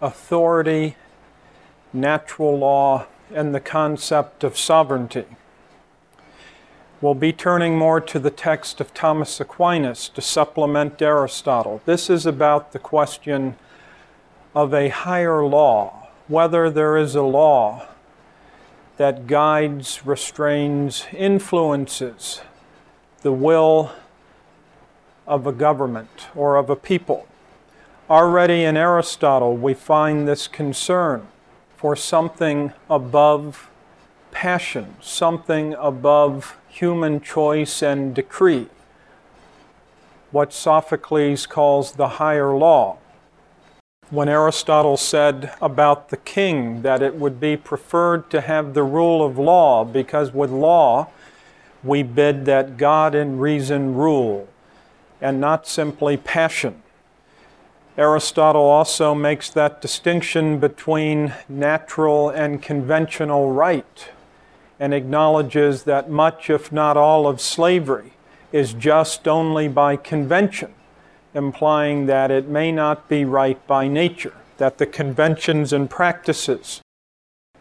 authority, natural law, and the concept of sovereignty. We'll be turning more to the text of Thomas Aquinas to supplement Aristotle. This is about the question of a higher law, whether there is a law that guides, restrains, influences the will of a government or of a people. Already in Aristotle, we find this concern for something above passion, something above human choice and decree, what Sophocles calls the higher law. When Aristotle said about the king that it would be preferred to have the rule of law, because with law we bid that God and reason rule, and not simply passion. Aristotle also makes that distinction between natural and conventional right and acknowledges that much, if not all, of slavery is just only by convention, implying that it may not be right by nature, that the conventions and practices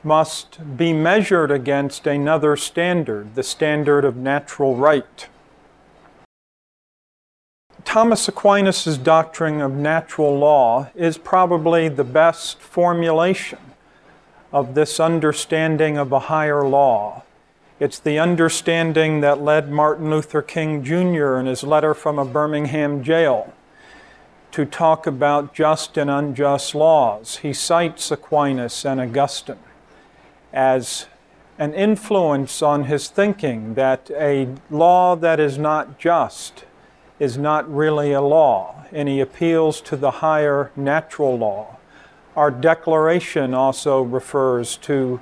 must be measured against another standard, the standard of natural right. Thomas Aquinas' doctrine of natural law is probably the best formulation of this understanding of a higher law. It's the understanding that led Martin Luther King Jr. in his letter from a Birmingham jail to talk about just and unjust laws. He cites Aquinas and Augustine as an influence on his thinking that a law that is not just is not really a law, and he appeals to the higher natural law. Our declaration also refers to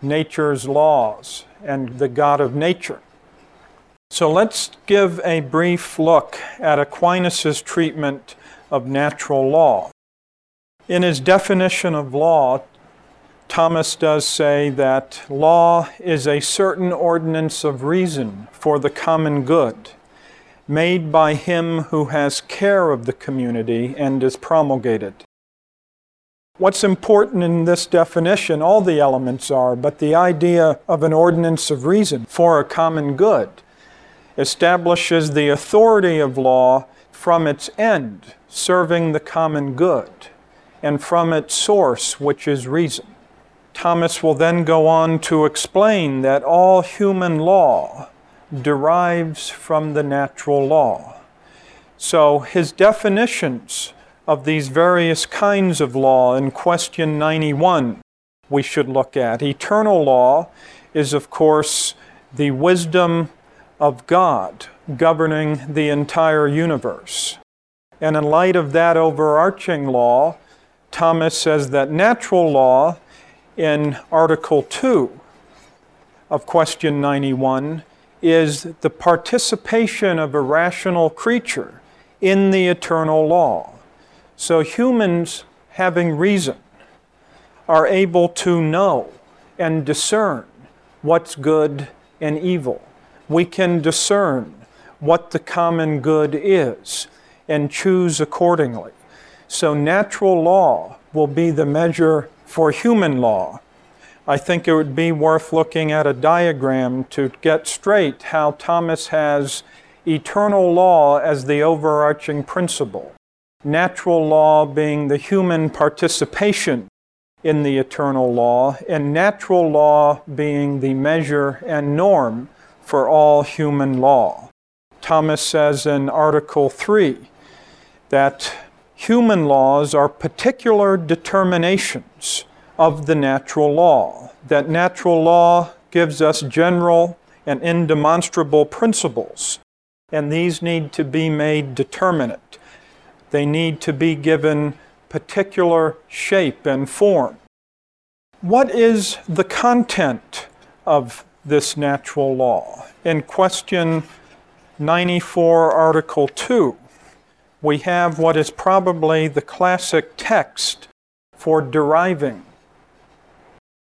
nature's laws and the God of nature. So let's give a brief look at Aquinas' treatment of natural law. In his definition of law, Thomas does say that law is a certain ordinance of reason for the common good made by him who has care of the community and is promulgated. What's important in this definition, all the elements are, but the idea of an ordinance of reason for a common good establishes the authority of law from its end, serving the common good, and from its source, which is reason. Thomas will then go on to explain that all human law derives from the natural law. So his definitions of these various kinds of law in question 91 we should look at. Eternal law is, of course, the wisdom of God governing the entire universe. And in light of that overarching law, Thomas says that natural law in Article 2 of question 91 is the participation of a rational creature in the eternal law. So humans, having reason, are able to know and discern what's good and evil. We can discern what the common good is and choose accordingly. So natural law will be the measure for human law. I think it would be worth looking at a diagram to get straight how Thomas has eternal law as the overarching principle, natural law being the human participation in the eternal law, and natural law being the measure and norm for all human law. Thomas says in Article 3 that human laws are particular determinations of the natural law. That natural law gives us general and indemonstrable principles, and these need to be made determinate. They need to be given particular shape and form. What is the content of this natural law? In question 94, Article 2, we have what is probably the classic text for deriving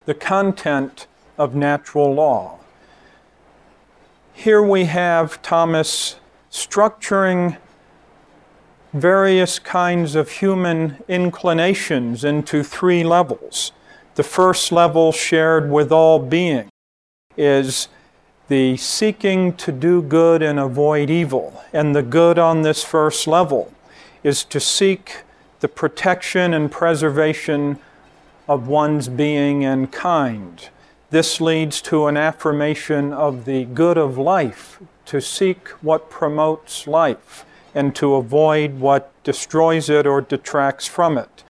the content of natural law. Here we have Thomas structuring various kinds of human inclinations into three levels. The first level, shared with all being, is the seeking to do good and avoid evil. And the good on this first level is to seek the protection and preservation of one's being and kind. This leads to an affirmation of the good of life, to seek what promotes life and to avoid what destroys it or detracts from it.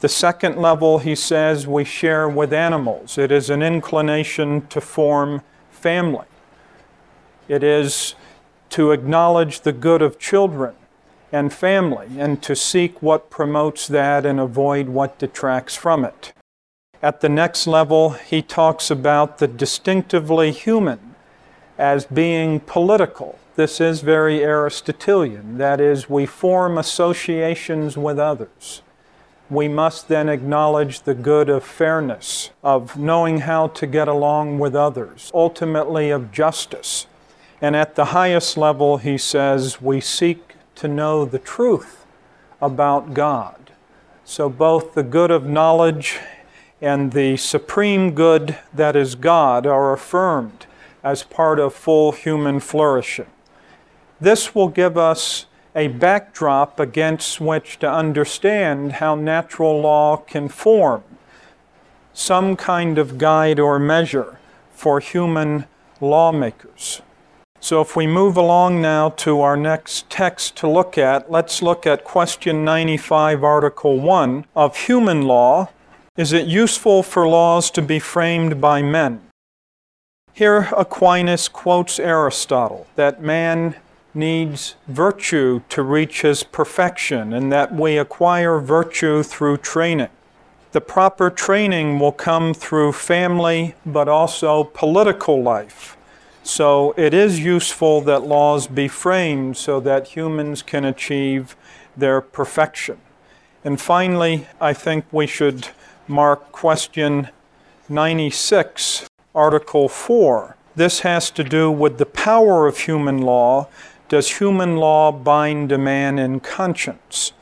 The second level, he says, we share with animals. It is an inclination to form family. It is to acknowledge the good of children and family and to seek what promotes that and avoid what detracts from it. At the next level, he talks about the distinctively human as being political this is very Aristotelian. That is, we form associations with others. We must then acknowledge the good of fairness, of knowing how to get along with others, ultimately of justice. And at the highest level, he says, we seek to know the truth about God. So both the good of knowledge and the supreme good that is God are affirmed as part of full human flourishing. This will give us a backdrop against which to understand how natural law can form some kind of guide or measure for human lawmakers. So, if we move along now to our next text to look at, let's look at question 95, Article 1 of human law. Is it useful for laws to be framed by men? Here, Aquinas quotes Aristotle that man needs virtue to reach his perfection, and that we acquire virtue through training. The proper training will come through family, but also political life. So it is useful that laws be framed so that humans can achieve their perfection. And finally, I think we should mark question 96, Article 4. This has to do with the power of human law does human law bind a man in conscience?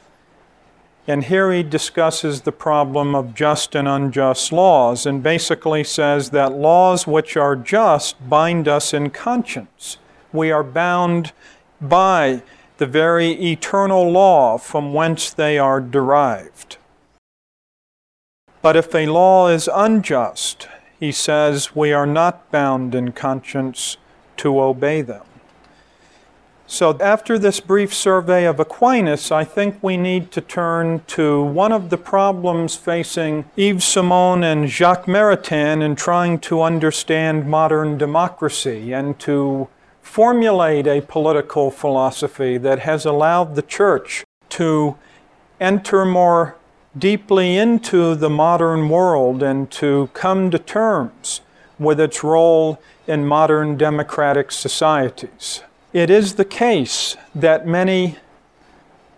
And here he discusses the problem of just and unjust laws and basically says that laws which are just bind us in conscience. We are bound by the very eternal law from whence they are derived. But if a law is unjust, he says we are not bound in conscience to obey them. So, after this brief survey of Aquinas, I think we need to turn to one of the problems facing Yves Simon and Jacques Maritain in trying to understand modern democracy and to formulate a political philosophy that has allowed the church to enter more deeply into the modern world and to come to terms with its role in modern democratic societies. It is the case that many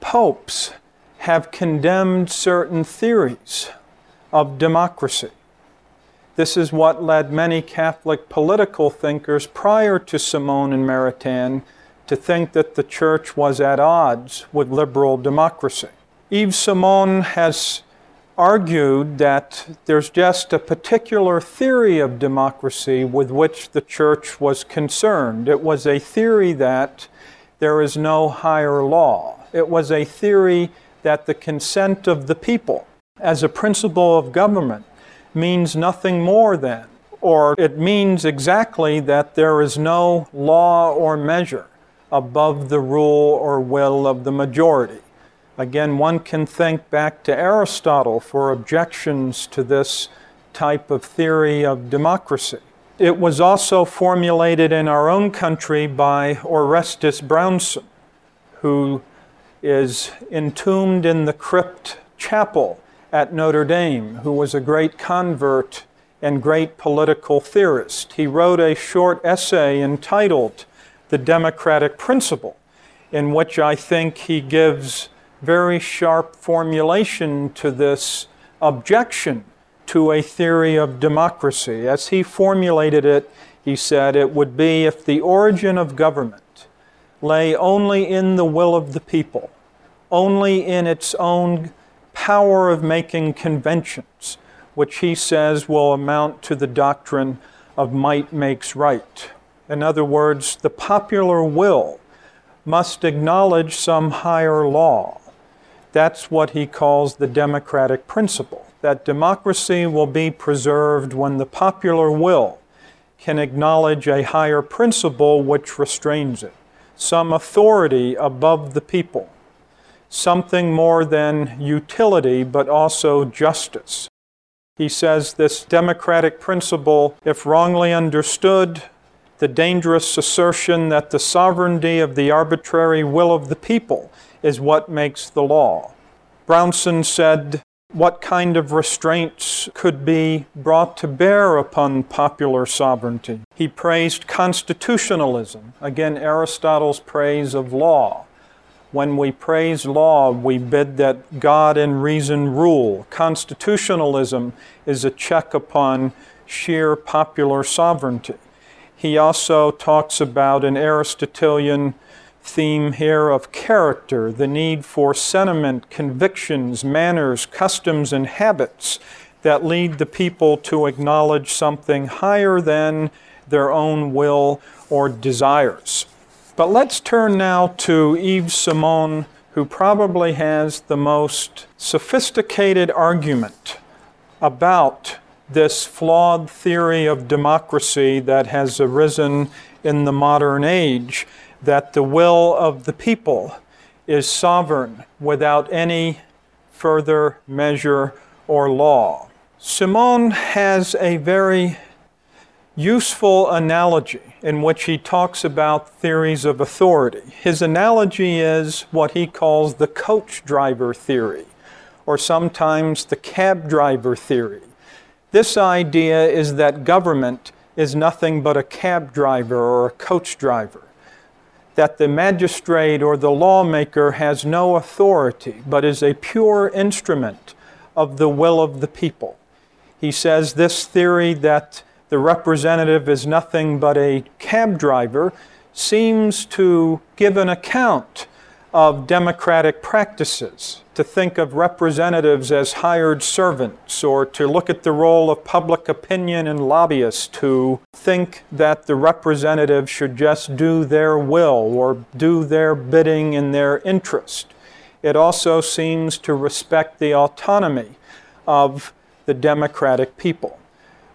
popes have condemned certain theories of democracy. This is what led many Catholic political thinkers prior to Simon and Maritain to think that the church was at odds with liberal democracy. Yves Simon has argued that there's just a particular theory of democracy with which the church was concerned. It was a theory that there is no higher law. It was a theory that the consent of the people as a principle of government means nothing more than, or it means exactly that there is no law or measure above the rule or will of the majority. Again, one can think back to Aristotle for objections to this type of theory of democracy. It was also formulated in our own country by Orestes Brownson, who is entombed in the crypt chapel at Notre Dame, who was a great convert and great political theorist. He wrote a short essay entitled The Democratic Principle, in which I think he gives very sharp formulation to this objection to a theory of democracy. As he formulated it, he said it would be if the origin of government lay only in the will of the people, only in its own power of making conventions, which he says will amount to the doctrine of might makes right. In other words, the popular will must acknowledge some higher law. That's what he calls the democratic principle that democracy will be preserved when the popular will can acknowledge a higher principle which restrains it, some authority above the people, something more than utility but also justice. He says this democratic principle, if wrongly understood, the dangerous assertion that the sovereignty of the arbitrary will of the people is what makes the law. Brownson said, what kind of restraints could be brought to bear upon popular sovereignty. He praised constitutionalism, again, Aristotle's praise of law. When we praise law, we bid that God and reason rule. Constitutionalism is a check upon sheer popular sovereignty. He also talks about an Aristotelian theme here of character, the need for sentiment, convictions, manners, customs, and habits that lead the people to acknowledge something higher than their own will or desires. But let's turn now to Yves Simon, who probably has the most sophisticated argument about this flawed theory of democracy that has arisen in the modern age that the will of the people is sovereign without any further measure or law. Simon has a very useful analogy in which he talks about theories of authority. His analogy is what he calls the coach driver theory, or sometimes the cab driver theory. This idea is that government is nothing but a cab driver or a coach driver that the magistrate or the lawmaker has no authority, but is a pure instrument of the will of the people. He says this theory that the representative is nothing but a cab driver seems to give an account of democratic practices, to think of representatives as hired servants, or to look at the role of public opinion and lobbyists to think that the representative should just do their will or do their bidding in their interest. It also seems to respect the autonomy of the democratic people.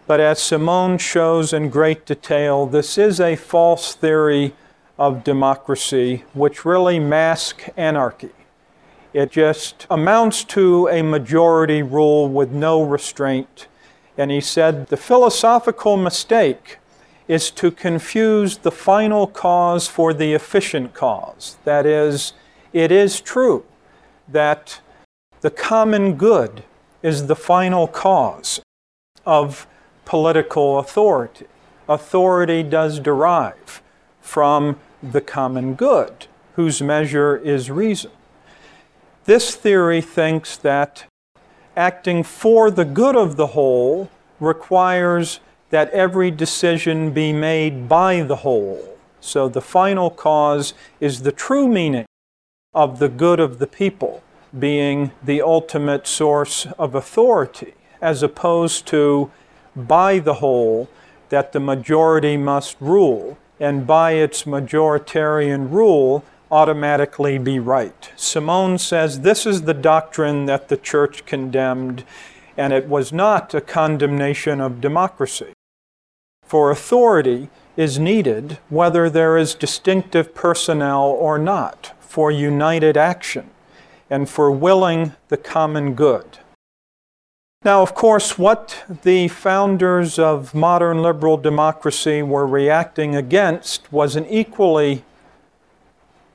But as Simon shows in great detail, this is a false theory of democracy, which really masks anarchy. It just amounts to a majority rule with no restraint. And he said the philosophical mistake is to confuse the final cause for the efficient cause. That is, it is true that the common good is the final cause of political authority. Authority does derive from the common good, whose measure is reason. This theory thinks that acting for the good of the whole requires that every decision be made by the whole. So the final cause is the true meaning of the good of the people being the ultimate source of authority, as opposed to by the whole that the majority must rule and by its majoritarian rule automatically be right. Simon says this is the doctrine that the church condemned, and it was not a condemnation of democracy. For authority is needed whether there is distinctive personnel or not, for united action, and for willing the common good. Now, of course, what the founders of modern liberal democracy were reacting against was an equally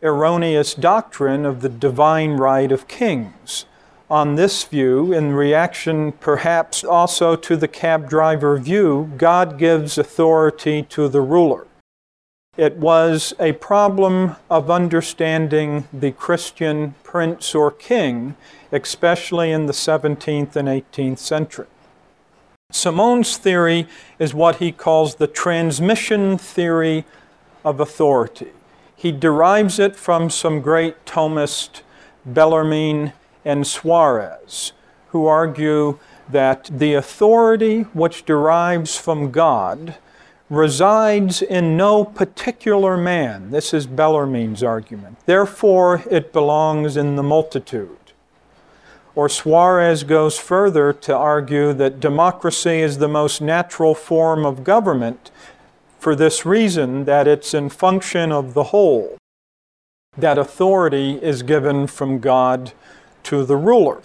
erroneous doctrine of the divine right of kings. on this view, in reaction perhaps also to the cab driver view, God gives authority to the ruler. It was a problem of understanding the Christian prince or king, especially in the 17th and 18th century. Simon's theory is what he calls the transmission theory of authority. He derives it from some great Thomist, Bellarmine and Suarez, who argue that the authority which derives from God resides in no particular man. This is Bellarmine's argument. Therefore, it belongs in the multitude. Or Suarez goes further to argue that democracy is the most natural form of government for this reason that it's in function of the whole, that authority is given from God to the ruler.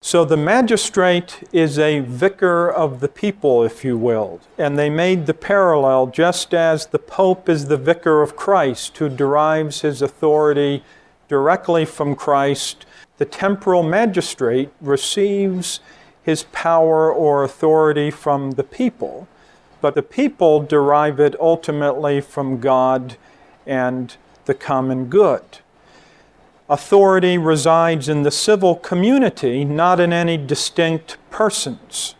So the magistrate is a vicar of the people, if you will. And they made the parallel just as the Pope is the vicar of Christ, who derives his authority directly from Christ. The temporal magistrate receives his power or authority from the people, but the people derive it ultimately from God and the common good authority resides in the civil community, not in any distinct persons.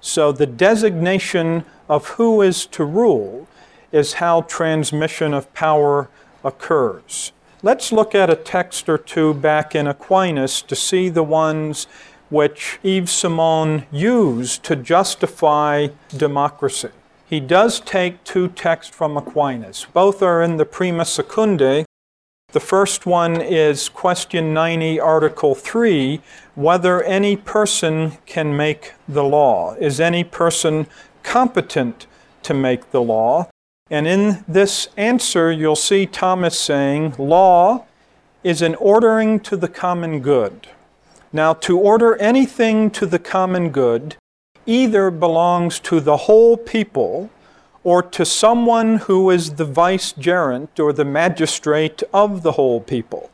So the designation of who is to rule is how transmission of power occurs. Let's look at a text or two back in Aquinas to see the ones which Yves Simon used to justify democracy. He does take two texts from Aquinas. Both are in the Prima Secundae, the first one is question 90, article 3 whether any person can make the law. Is any person competent to make the law? And in this answer, you'll see Thomas saying, Law is an ordering to the common good. Now, to order anything to the common good either belongs to the whole people or to someone who is the vicegerent or the magistrate of the whole people.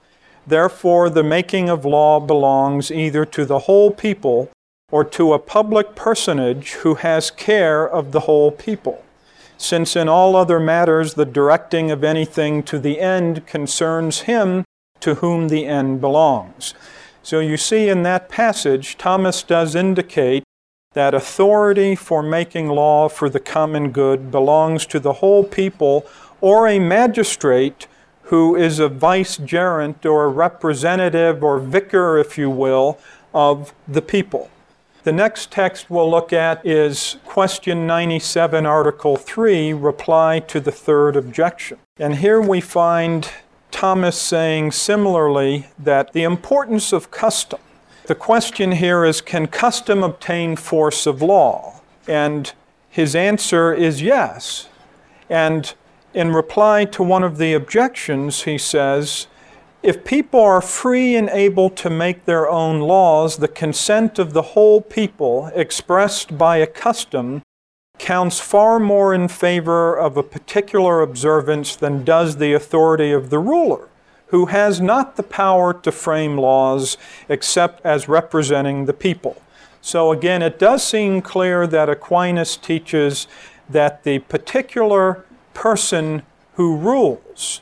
Therefore, the making of law belongs either to the whole people or to a public personage who has care of the whole people. Since in all other matters the directing of anything to the end concerns him to whom the end belongs. So you see in that passage, Thomas does indicate that authority for making law for the common good belongs to the whole people or a magistrate who is a vicegerent or a representative or vicar, if you will, of the people. The next text we'll look at is question 97, article 3, reply to the third objection. And here we find Thomas saying similarly that the importance of custom the question here is can custom obtain force of law? And his answer is yes. And in reply to one of the objections, he says, if people are free and able to make their own laws, the consent of the whole people, expressed by a custom, counts far more in favor of a particular observance than does the authority of the ruler who has not the power to frame laws except as representing the people. So again, it does seem clear that Aquinas teaches that the particular person who rules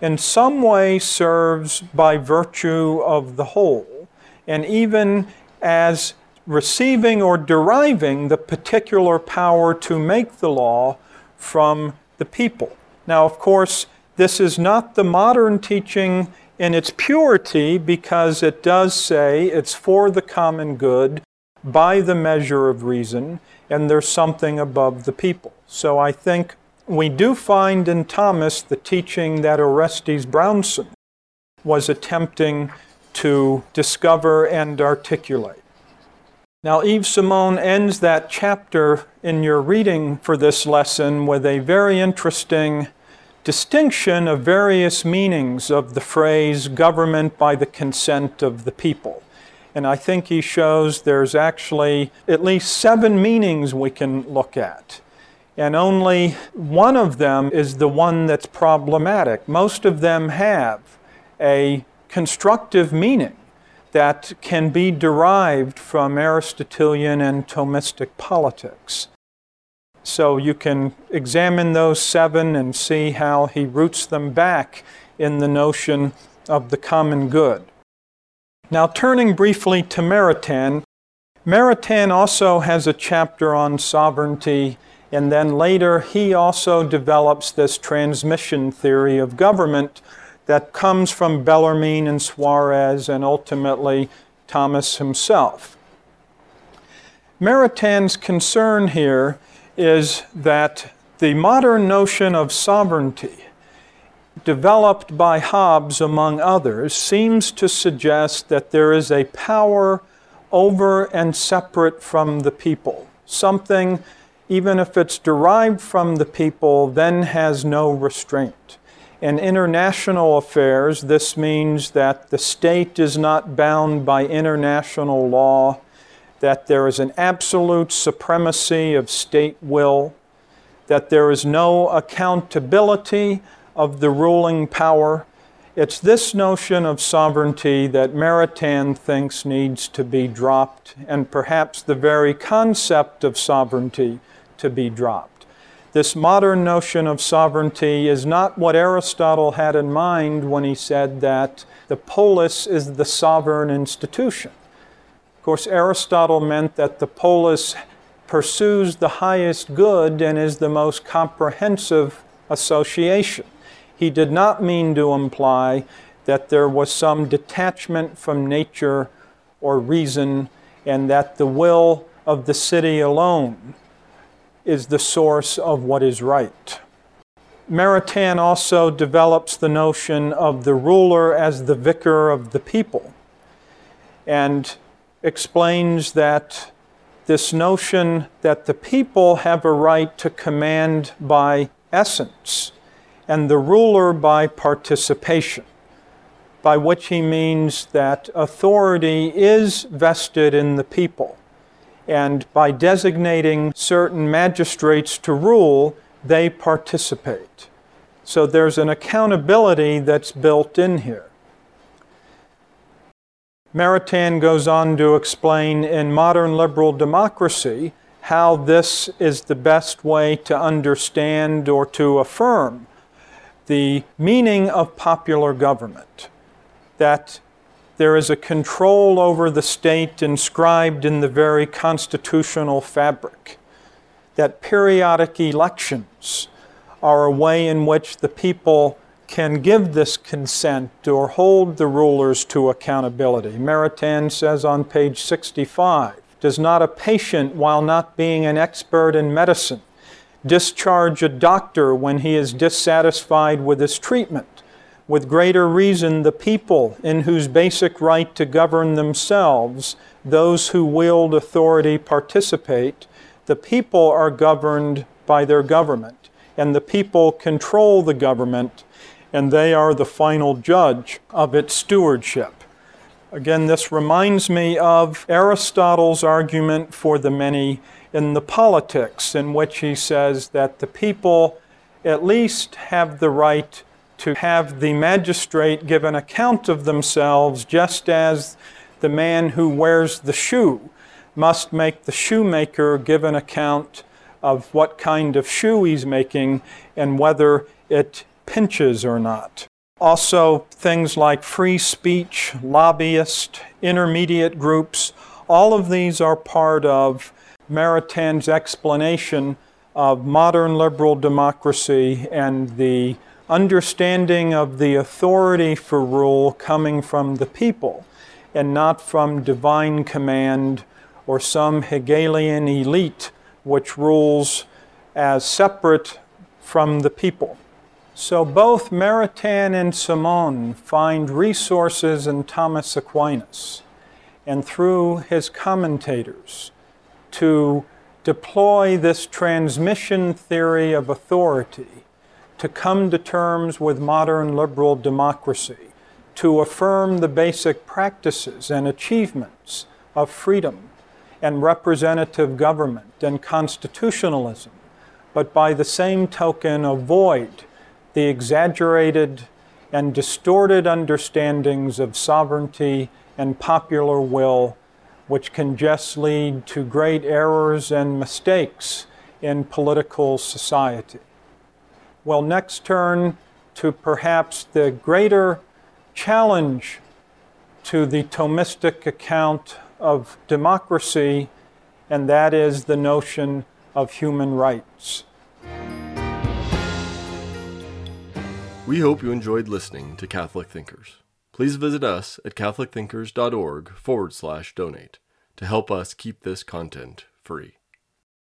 in some way serves by virtue of the whole, and even as receiving or deriving the particular power to make the law from the people. Now, of course, this is not the modern teaching in its purity because it does say it's for the common good by the measure of reason, and there's something above the people. So I think we do find in Thomas the teaching that Orestes Brownson was attempting to discover and articulate. Now, Yves Simon ends that chapter in your reading for this lesson with a very interesting distinction of various meanings of the phrase government by the consent of the people. And I think he shows there's actually at least seven meanings we can look at. And only one of them is the one that's problematic. Most of them have a constructive meaning that can be derived from Aristotelian and Thomistic politics. So you can examine those seven and see how he roots them back in the notion of the common good. Now, turning briefly to Maritain, Maritain also has a chapter on sovereignty, and then later he also develops this transmission theory of government that comes from Bellarmine and Suarez and ultimately Thomas himself. Maritain's concern here is that the modern notion of sovereignty, developed by Hobbes among others, seems to suggest that there is a power over and separate from the people. Something, even if it's derived from the people, then has no restraint. In international affairs, this means that the state is not bound by international law that there is an absolute supremacy of state will, that there is no accountability of the ruling power. It's this notion of sovereignty that Maritain thinks needs to be dropped, and perhaps the very concept of sovereignty to be dropped. This modern notion of sovereignty is not what Aristotle had in mind when he said that the polis is the sovereign institution. Of course, Aristotle meant that the polis pursues the highest good and is the most comprehensive association. He did not mean to imply that there was some detachment from nature or reason and that the will of the city alone is the source of what is right. Maritain also develops the notion of the ruler as the vicar of the people. And explains that this notion that the people have a right to command by essence and the ruler by participation, by which he means that authority is vested in the people. And by designating certain magistrates to rule, they participate. So there's an accountability that's built in here. Maritain goes on to explain in modern liberal democracy how this is the best way to understand or to affirm the meaning of popular government. That there is a control over the state inscribed in the very constitutional fabric. That periodic elections are a way in which the people can give this consent or hold the rulers to accountability. Maritain says on page 65 Does not a patient, while not being an expert in medicine, discharge a doctor when he is dissatisfied with his treatment? With greater reason, the people, in whose basic right to govern themselves, those who wield authority participate, the people are governed by their government, and the people control the government and they are the final judge of its stewardship. Again, this reminds me of Aristotle's argument for the many in the politics, in which he says that the people at least have the right to have the magistrate give an account of themselves, just as the man who wears the shoe must make the shoemaker give an account of what kind of shoe he's making and whether it pinches or not. Also, things like free speech, lobbyist, intermediate groups, all of these are part of Maritain's explanation of modern liberal democracy and the understanding of the authority for rule coming from the people and not from divine command or some Hegelian elite which rules as separate from the people. So both Maritain and Simon find resources in Thomas Aquinas and through his commentators to deploy this transmission theory of authority to come to terms with modern liberal democracy, to affirm the basic practices and achievements of freedom and representative government and constitutionalism, but by the same token avoid the exaggerated and distorted understandings of sovereignty and popular will, which can just lead to great errors and mistakes in political society. We'll next turn to perhaps the greater challenge to the Thomistic account of democracy, and that is the notion of human rights. We hope you enjoyed listening to Catholic Thinkers. Please visit us at catholicthinkers.org forward slash donate to help us keep this content free.